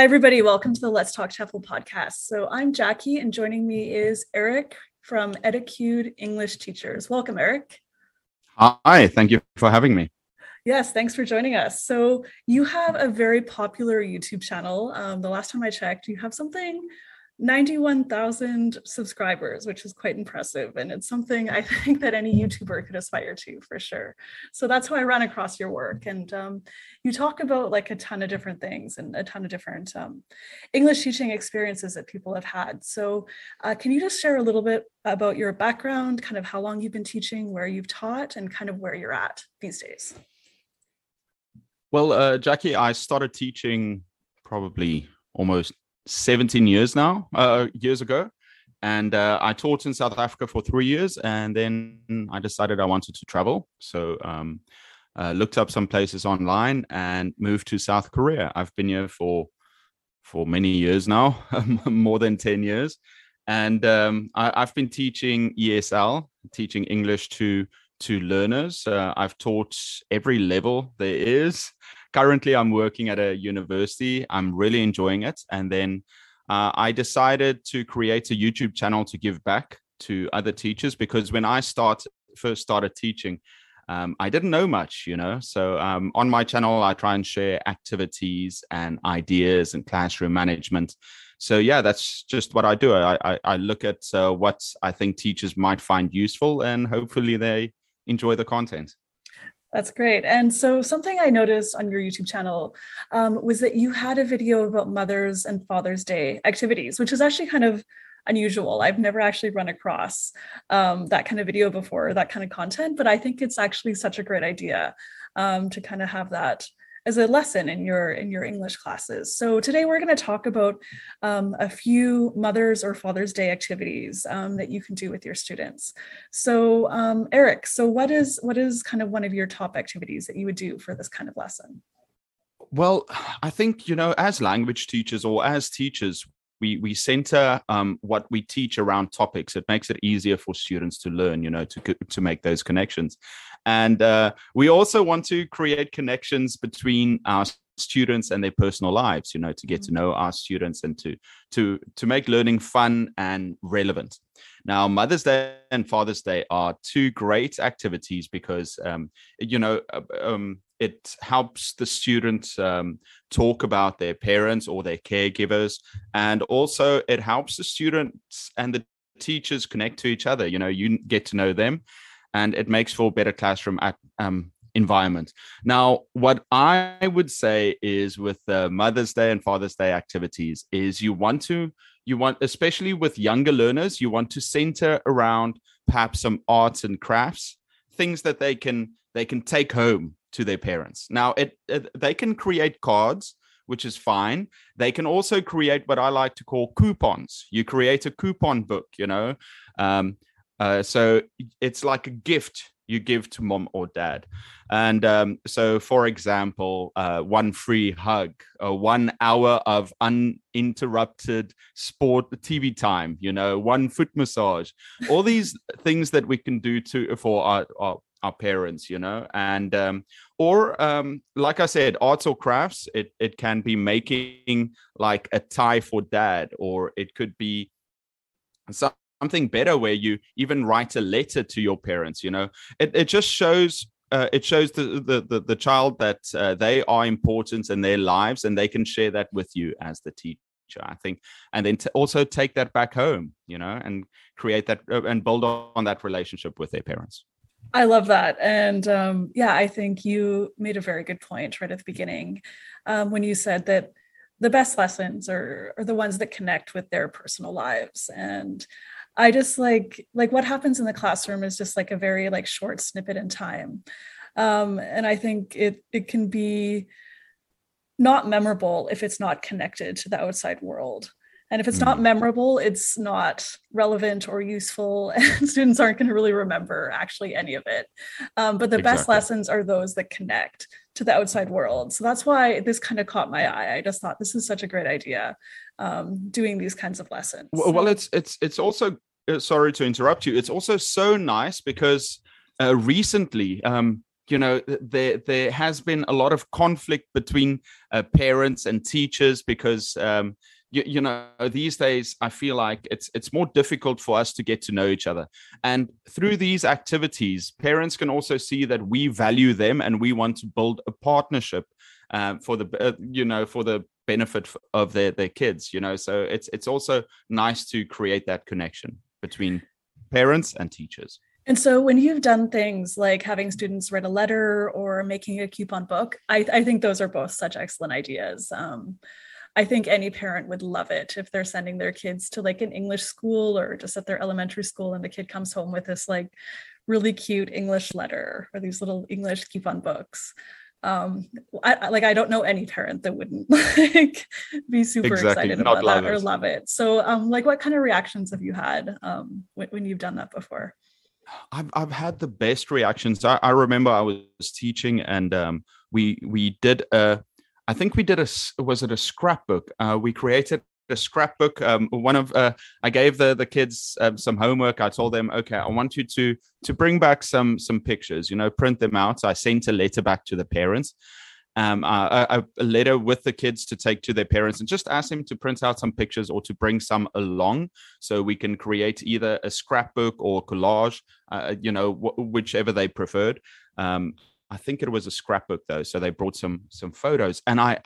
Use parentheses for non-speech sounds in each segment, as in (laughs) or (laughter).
Hi, everybody. Welcome to the Let's Talk TEFL podcast. So I'm Jackie, and joining me is Eric from Etacude English Teachers. Welcome, Eric. Hi, thank you for having me. Yes, thanks for joining us. So you have a very popular YouTube channel. Um, the last time I checked, you have something 91,000 subscribers, which is quite impressive. And it's something I (laughs) think that any YouTuber could aspire to for sure. So that's how I ran across your work. And um, you talk about like a ton of different things and a ton of different um, English teaching experiences that people have had. So uh, can you just share a little bit about your background, kind of how long you've been teaching, where you've taught, and kind of where you're at these days? Well, uh, Jackie, I started teaching probably almost 17 years now, uh, years ago. And uh, I taught in South Africa for three years, and then I decided I wanted to travel. So um, uh, looked up some places online and moved to South Korea. I've been here for for many years now, (laughs) more than 10 years. And um, I, have been teaching ESL, teaching English to to learners. Uh, I've taught every level there is currently I'm working at a university. I'm really enjoying it. And then uh, I decided to create a YouTube channel to give back to other teachers because when I start first started teaching, um, I didn't know much, you know. So um, on my channel, I try and share activities and ideas and classroom management. So yeah, that's just what I do. I I, I look at uh, what I think teachers might find useful, and hopefully they enjoy the content. That's great. And so, something I noticed on your YouTube channel um, was that you had a video about Mother's and Father's Day activities, which is actually kind of unusual. I've never actually run across um, that kind of video before, that kind of content, but I think it's actually such a great idea um, to kind of have that as a lesson in your in your English classes. So today we're going to talk about um, a few Mother's or Father's Day activities um, that you can do with your students. So um, Eric, so what is what is kind of one of your top activities that you would do for this kind of lesson? Well, I think you know, as language teachers or as teachers, we we center um, what we teach around topics. It makes it easier for students to learn, you know, to to make those connections. And uh, we also want to create connections between our students and their personal lives, you know, to get to mm-hmm. know our students and to to to make learning fun and relevant. Now, Mother's Day and Father's Day are two great activities because, um, you know, uh, um, it helps the students um, talk about their parents or their caregivers, and also it helps the students and the teachers connect to each other. You know, you get to know them, and it makes for a better classroom um, environment. Now, what I would say is with the Mother's Day and Father's Day activities is you want to you want especially with younger learners you want to center around perhaps some arts and crafts things that they can they can take home to their parents. Now, it, it they can create cards which is fine. They can also create what I like to call coupons. You create a coupon book, you know, um, uh, so it's like a gift you give to mom or dad. And um, so, for example, uh, one free hug, uh, one hour of uninterrupted sport TV time, you know, one foot massage, all these things that we can do to for our, our our parents you know and um, or um, like i said arts or crafts it, it can be making like a tie for dad or it could be some, something better where you even write a letter to your parents you know it, it just shows uh, it shows the, the, the the child that uh, they are important in their lives and they can share that with you as the teacher i think and then to also take that back home you know and create that uh, and build on that relationship with their parents I love that. And um, yeah, I think you made a very good point right at the beginning um, when you said that the best lessons are, are the ones that connect with their personal lives. And I just like like what happens in the classroom is just like a very like short snippet in time. Um, and I think it it can be not memorable if it's not connected to the outside world. And if it's not mm. memorable, it's not relevant or useful, (laughs) and students aren't going to really remember actually any of it. Um, but the exactly. best lessons are those that connect to the outside world. So that's why this kind of caught my eye. I just thought this is such a great idea, um, doing these kinds of lessons. Well, it's it's it's also uh, sorry to interrupt you. It's also so nice because uh, recently, um, you know there there has been a lot of conflict between uh, parents and teachers because um, you, you, know these days i feel like it's it's more difficult for us to get to know each other and through these activities parents can also see that we value them and we want to build a partnership um, for the uh, you know for the benefit of their their kids you know so it's it's also nice to create that connection between parents and teachers and so when you've done things like having students write a letter or making a coupon book, I, I think those are both such excellent ideas. Um, I think any parent would love it if they're sending their kids to like an English school or just at their elementary school and the kid comes home with this like really cute English letter or these little English coupon books. Um, I, like I don't know any parent that wouldn't (laughs) like be super exactly. excited Not about that or love it. So, um, like, what kind of reactions have you had um, when, when you've done that before? I've I've had the best reactions. I, I remember I was teaching and um, we we did a I think we did a was it a scrapbook? Uh, we created a scrapbook. Um, one of uh, I gave the the kids um, some homework. I told them, okay, I want you to to bring back some some pictures. You know, print them out. I sent a letter back to the parents, um, a, a, letter with the kids to take to their parents and just ask them to print out some pictures or to bring some along so we can create either a scrapbook or collage, uh, you know, whichever they preferred. Um, I think it was a scrapbook though, so they brought some some photos, and I,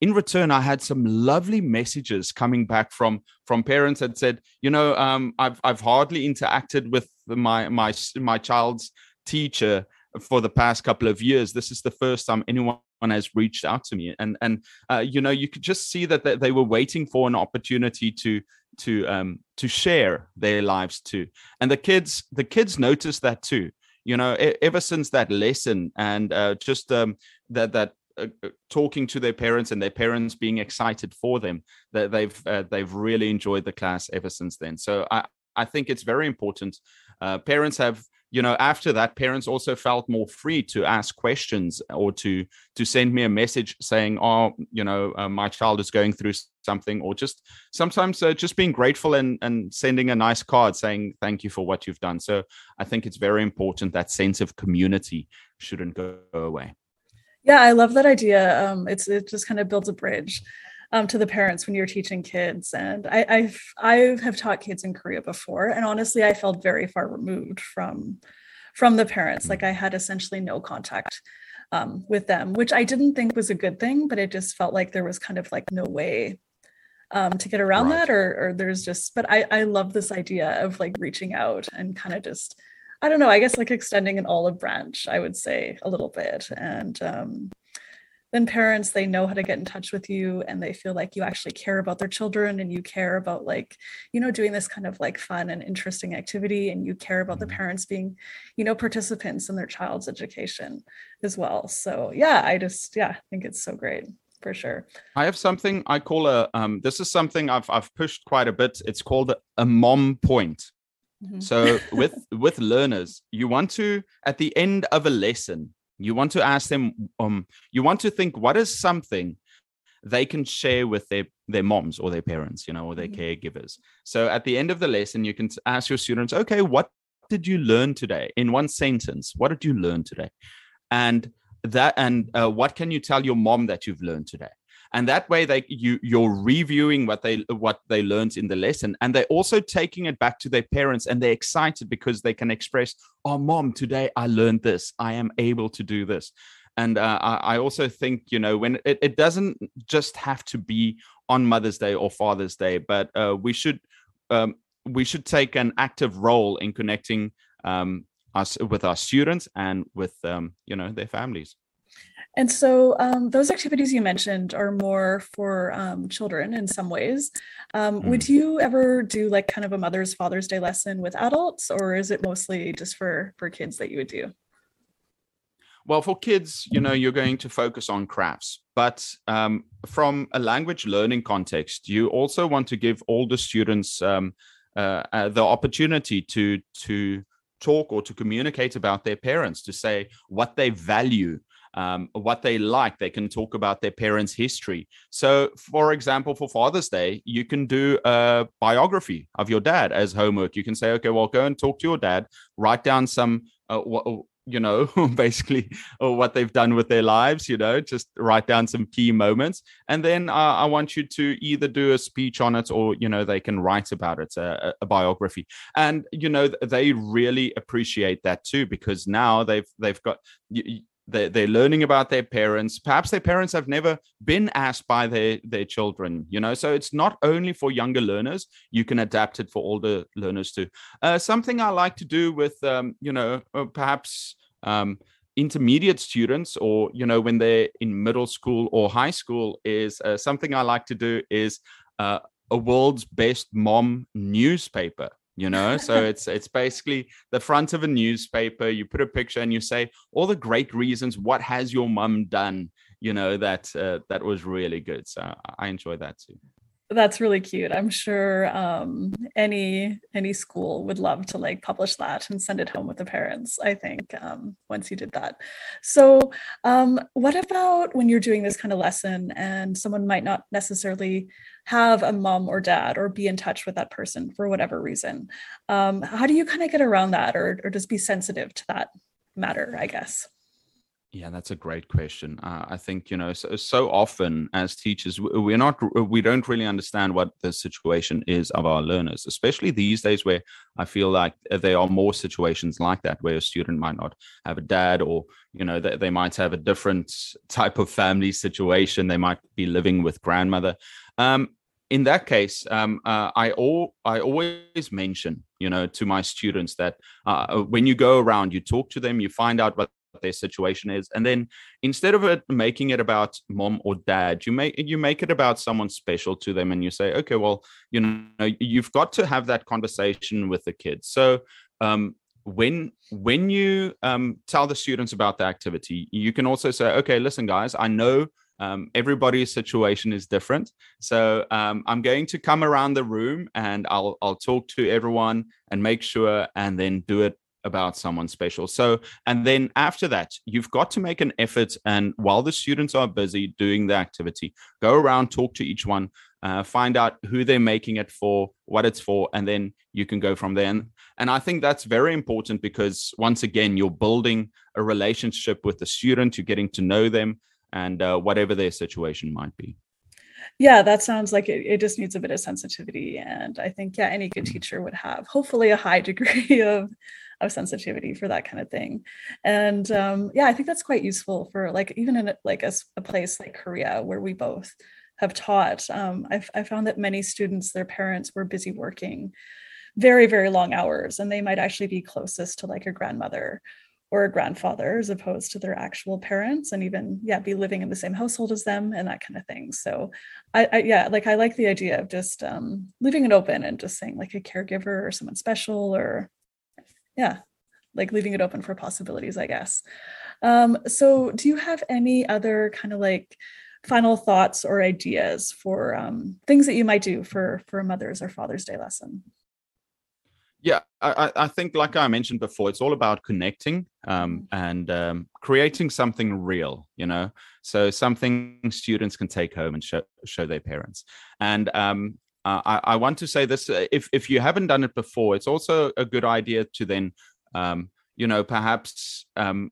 in return, I had some lovely messages coming back from from parents that said, you know, um, I've I've hardly interacted with my my my child's teacher for the past couple of years. This is the first time anyone has reached out to me. And and uh, you know you could just see that they, they, were waiting for an opportunity to to um to share their lives too. And the kids the kids noticed that too you know ever since that lesson and uh, just um that that uh, uh, talking to their parents and their parents being excited for them that they've uh, they've really enjoyed the class ever since then. So i i think it's very important. Uh, parents have you know after that parents also felt more free to ask questions or to to send me a message saying oh you know uh, my child is going through something or just sometimes uh, just being grateful and and sending a nice card saying thank you for what you've done. So i think it's very important that sense of community shouldn't go away. Yeah i love that idea. Um it's it just kind of builds a bridge um, to the parents when you're teaching kids. And I, I've I have taught kids in Korea before, and honestly, I felt very far removed from from the parents. Like I had essentially no contact um, with them, which I didn't think was a good thing, but it just felt like there was kind of like no way um, to get around right. that, or, or there's just. But I I love this idea of like reaching out and kind of just. I don't know, I guess like extending an olive branch, I would say a little bit. And um, then parents. They know how to get in touch with you and they feel like you actually care about their children and you care about like you know doing this kind of like fun and interesting activity and you care about the mm-hmm. parents being you know participants in their child's education as well. So yeah i just yeah i think it's so great for sure. I have something i call a um this is something i've i've pushed quite a bit. It's called a mom point. Mm-hmm. so with with learners you want to at the end of a lesson you want to ask them, um, you want to think what is something they can share with their their moms or their parents, you know, or their mm-hmm. caregivers. So at the end of the lesson, you can ask your students, okay, what did you learn today in one sentence? What did you learn today? And that and uh, what can you tell your mom that you've learned today? And that way they you you're reviewing what they what they learned in the lesson. And they're also taking it back to their parents and they're excited because they can express oh mom today i learned this. I am able to do this. And uh, I, also think you know when it, it doesn't just have to be on mother's day or father's day but uh, we should um, we should take an active role in connecting um, us with our students and with um, you know their families and so um, those activities you mentioned are more for um, children in some ways. Um, mm. Would you ever do like kind of a Mother's Father's Day lesson with adults, or is it mostly just for for kids that you would do? Well, for kids, you know, you're going to focus on crafts, but um, from a language learning context, you also want to give all the students um, uh, uh, the opportunity to to talk or to communicate about their parents, to say what they value um, what they like. They can talk about their parents' history. So, for example, for Father's Day, you can do a biography of your dad as homework. You can say, okay, well, go and talk to your dad, write down some. Uh, you know (laughs) basically or what they've done with their lives you know just write down some key moments and then uh, i want you to either do a speech on it or you know they can write about it a, a biography and you know they really appreciate that too because now they've they've got they're, they're learning about their parents. Perhaps their parents have never been asked by their their children you know? So it's not only for younger learners you can adapt it for older learners too. Uh, something i like to do with um, you know uh, perhaps um, intermediate students or you know when they're in middle school or high school is uh, something i like to do is uh, a world's best mom newspaper you know? So (laughs) it's it's basically the front of a newspaper you put a picture and you say all the great reasons what has your mum done you know that uh, that was really good. So i enjoy that too. That's really cute. I'm sure um, any any school would love to like publish that and send it home with the parents i think um, once you did that. So um, what about when you're doing this kind of lesson and someone might not necessarily have a mom or dad or be in touch with that person for whatever reason um, how do you kind of get around that or, or just be sensitive to that matter i guess yeah, that's a great question. Uh, I think you know so, so often as teachers we're not we don't really understand what the situation is of our learners, especially these days where I feel like there are more situations like that where a student might not have a dad or you know they, they might have a different type of family situation. They might be living with grandmother. Um, in that case, um, uh, I all I always mention, you know, to my students that uh, when you go around, you talk to them, you find out what their situation is and then instead of it making it about mom or dad you make you make it about someone special to them and you say okay well you know you've got to have that conversation with the kids. So um, when when you um, tell the students about the activity you can also say okay listen guys i know um, everybody's situation is different so um, i'm going to come around the room and i'll i'll talk to everyone and make sure and then do it about someone special. So, and then after that, you've got to make an effort. And while the students are busy doing the activity, go around, talk to each one, uh, find out who they're making it for, what it's for, and then you can go from there. And, and I think that's very important because once again, you're building a relationship with the student, you're getting to know them, and uh, whatever their situation might be. Yeah that sounds like it, it just needs a bit of sensitivity and i think yeah any good teacher would have hopefully a high (laughs) degree of of sensitivity for that kind of thing. And um, yeah i think that's quite useful for like even in like a, a place like korea where we both have taught um, I've, i found that many students their parents were busy working very very long hours and they might actually be closest to like a grandmother or a grandfather as opposed to their actual parents and even yeah be living in the same household as them and that kind of thing. So i, I yeah like i like the idea of just um, leaving it open and just saying like a caregiver or someone special or yeah like leaving it open for possibilities i guess. Um, so do you have any other kind of like final thoughts or ideas for um, things that you might do for for a mother's or father's day lesson yeah I, I think like i mentioned before it's all about connecting um, mm-hmm. and um, creating something real you know? So something students can take home and show, show their parents. And um, I, I, want to say this: uh, if if you haven't done it before, it's also a good idea to then, um, you know, perhaps um,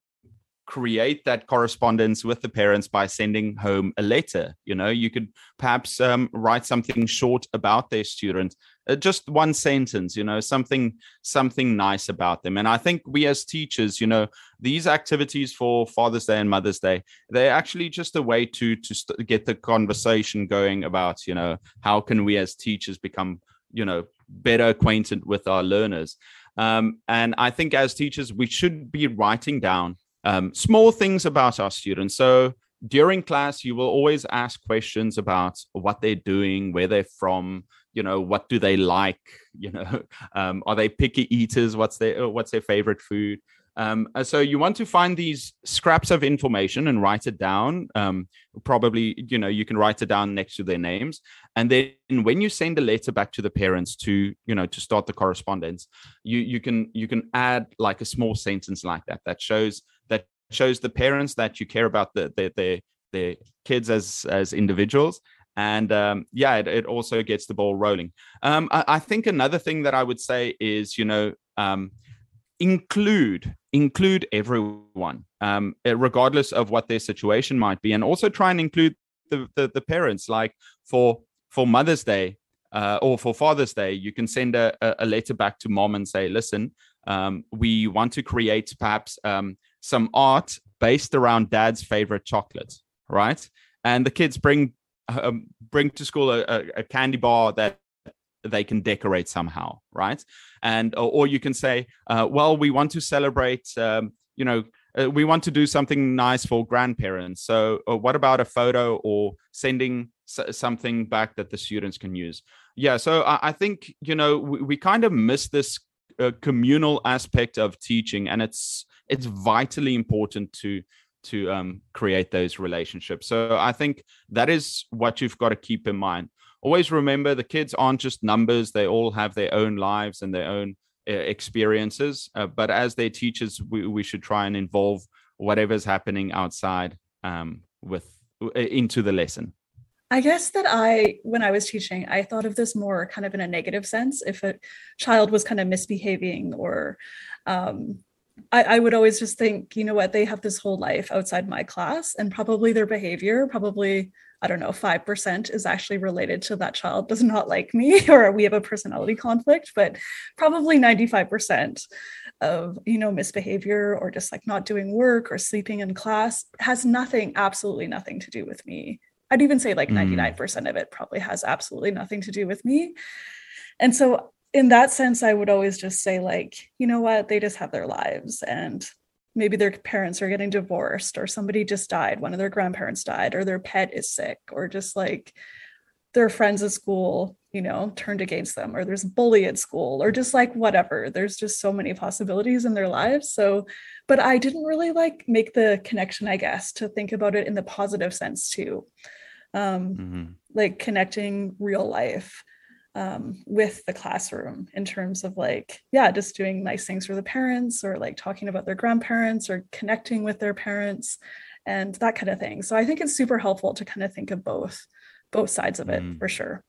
create that correspondence with the parents by sending home a letter you know? You could perhaps um, write something short about their student uh, just one sentence you know something something nice about them and i think we as teachers you know these activities for father's day and mother's day they're actually just a way to to st- get the conversation going about you know how can we as teachers become you know better acquainted with our learners um, and i think as teachers we should be writing down um, small things about our students. So during class, you will always ask questions about what they're doing, where they're from, you know, what do they like, you know, (laughs) um, are they picky eaters? What's their what's their favorite food? Um, so you want to find these scraps of information and write it down. Um, probably, you know, you can write it down next to their names, and then when you send a letter back to the parents to, you know, to start the correspondence, you you can you can add like a small sentence like that that shows that shows the parents that you care about the the their, their kids as as individuals and um, yeah it, it, also gets the ball rolling um, I, I, think another thing that i would say is you know um, include include everyone, um, regardless of what their situation might be, and also try and include the, the, the parents. Like for for Mother's Day uh, or for Father's Day, you can send a, a letter back to mom and say, "Listen, um, we want to create perhaps um, some art based around Dad's favorite chocolate, right?" And the kids bring um, bring to school a, a, candy bar that they can decorate somehow, right? And or, or you can say, uh, well, we want to celebrate, um, you know, uh, we want to do something nice for grandparents. So, uh, what about a photo or sending s- something back that the students can use? Yeah. So I, I think you know we, we, kind of miss this uh, communal aspect of teaching, and it's it's vitally important to to um, create those relationships. So I think that is what you've got to keep in mind. Always remember the kids aren't just numbers; they all have their own lives and their own experiences. Uh, but as their teachers, we, we should try and involve whatever's happening outside um, with into the lesson. I guess that I, when I was teaching, I thought of this more kind of in a negative sense. If a child was kind of misbehaving or um, I, I, would always just think, you know what, they have this whole life outside my class, and probably their behavior, probably I don't know, 5% is actually related to that child does not like me (laughs) or we have a personality conflict, but probably 95% of, you know, misbehavior or just like not doing work or sleeping in class has nothing, absolutely nothing to do with me. I'd even say like mm. 99% of it probably has absolutely nothing to do with me. And so in that sense, I would always just say, like, you know what, they just have their lives and maybe their parents are getting divorced or somebody just died one of their grandparents died or their pet is sick or just like their friends at school you know turned against them or there's a bully at school or just like whatever. There's just so many possibilities in their lives so but i didn't really like make the connection i guess to think about it in the positive sense too. Um mm-hmm. like connecting real life um, with the classroom in terms of like yeah just doing nice things for the parents or like talking about their grandparents or connecting with their parents and that kind of thing so i think it's super helpful to kind of think of both both sides of it mm. for sure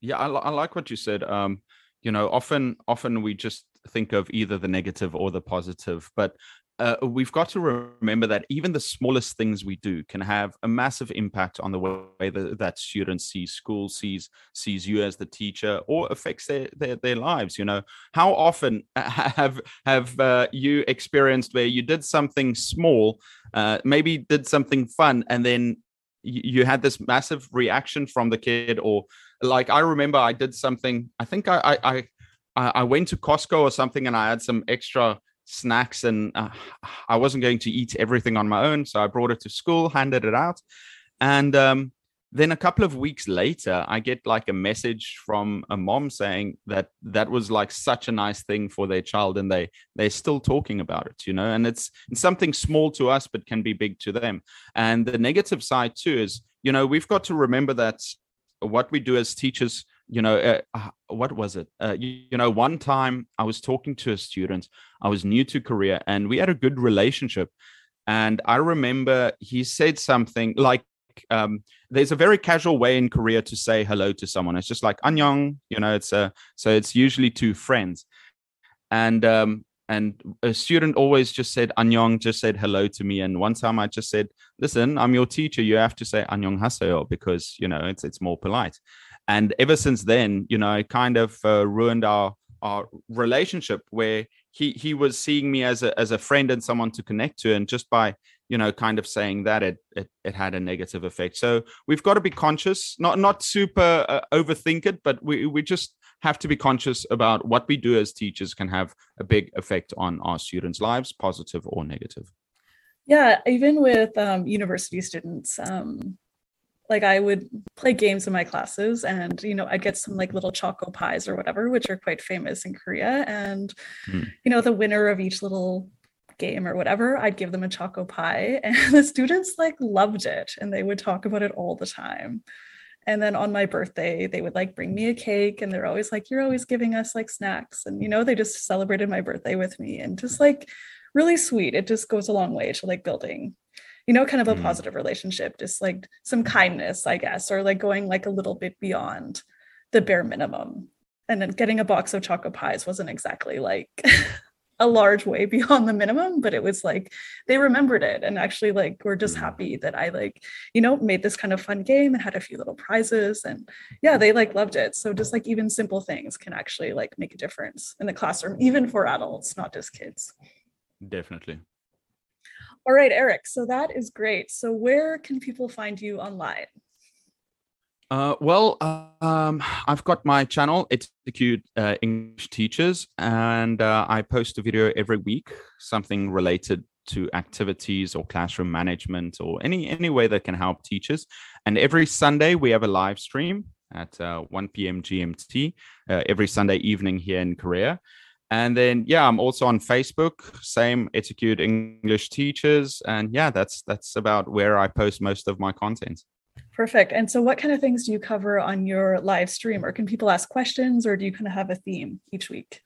yeah I, I, like what you said um you know often often we just think of either the negative or the positive but uh, we've got to remember that even the smallest things we do can have a massive impact on the way that, that students see school sees sees you as the teacher or affects their their, their lives you know. How often (laughs) have have uh, you experienced where you did something small uh, maybe did something fun and then you, had this massive reaction from the kid or like i remember i did something i think i i i, I went to costco or something and i had some extra snacks and uh, I wasn't going to eat everything on my own. So I brought it to school, handed it out. And um, then a couple of weeks later, I get like a message from a mom saying that that was like such a nice thing for their child and they they're still talking about it, you know, and it's, it's something small to us, but can be big to them. And the negative side too is, you know, we've got to remember that what we do as teachers you know uh, uh, what was it? Uh, you, you, know one time i was talking to a student i was new to korea and we had a good relationship. And i remember he said something like um, there's a very casual way in korea to say hello to someone. It's just like annyeong you know it's a so it's usually to friends. And um, and a student always just said annyeong just said hello to me. And one time i just said listen i'm your teacher. You have to say annyeong haseyo because you know it's it's more polite and ever since then you know it kind of uh, ruined our our relationship where he he was seeing me as a as a friend and someone to connect to. And just by you know kind of saying that it it, it had a negative effect. So we've got to be conscious not not super uh, overthink it but we we just have to be conscious about what we do as teachers can have a big effect on our students lives positive or negative. Yeah even with um, university students um, like I would play games in my classes and you know I'd get some like little choco pies or whatever which are quite famous in Korea. And mm. you know the winner of each little game or whatever I'd give them a choco pie. (laughs) And the students like loved it and they would talk about it all the time. And then on my birthday they would like bring me a cake and they're always like you're always giving us like snacks. And you know they just celebrated my birthday with me and just like really sweet. It just goes a long way to like building you know, kind of a mm. positive relationship, just like some kindness, I guess, or like going like a little bit beyond the bare minimum. And then getting a box of chocolate pies wasn't exactly like (laughs) a large way beyond the minimum but it was like they remembered it and actually like we're just mm. happy that i like you know made this kind of fun game and had a few little prizes and yeah they like loved it so just like even simple things can actually like make a difference in the classroom even for adults not just kids definitely all right eric so that is great so where can people find you online uh, well, um, I've got my channel. It's Etacude uh, English teachers, and uh, I post a video every week, something related to activities or classroom management or any any way that can help teachers. And every Sunday we have a live stream at uh, 1 p.m. GMT uh, every Sunday evening here in Korea. And then yeah, I'm also on Facebook. Same Etacude English teachers, and yeah, that's that's about where I post most of my content. Perfect. And so, what kind of things do you cover on your live stream, or can people ask questions, or do you kind of have a theme each week?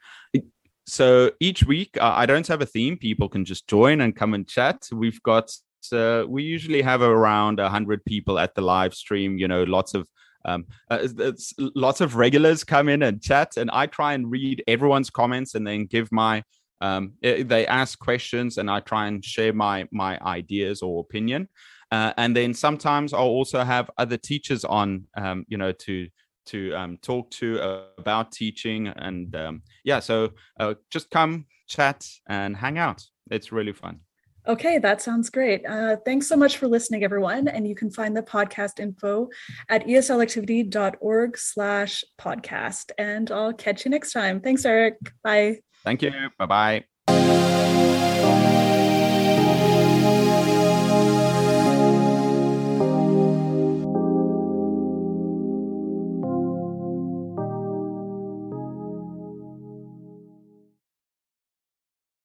So each week, uh, I don't have a theme. People can just join and come and chat. We've got uh, we usually have around hundred people at the live stream. You know, lots of um, uh, lots of regulars come in and chat, and I try and read everyone's comments and then give my. Um, eh, they ask questions, and I try and share my my ideas or opinion. Uh, and then sometimes I'll also have other teachers on, um, you know, to to um, talk to uh, about teaching. And um, yeah, so uh, just come chat and hang out. It's really fun. Okay, that sounds great. Uh, thanks so much for listening, everyone. And you can find the podcast info at eslactivity.org slash podcast. And I'll catch you next time. Thanks, Eric. Bye. Thank you. Bye bye.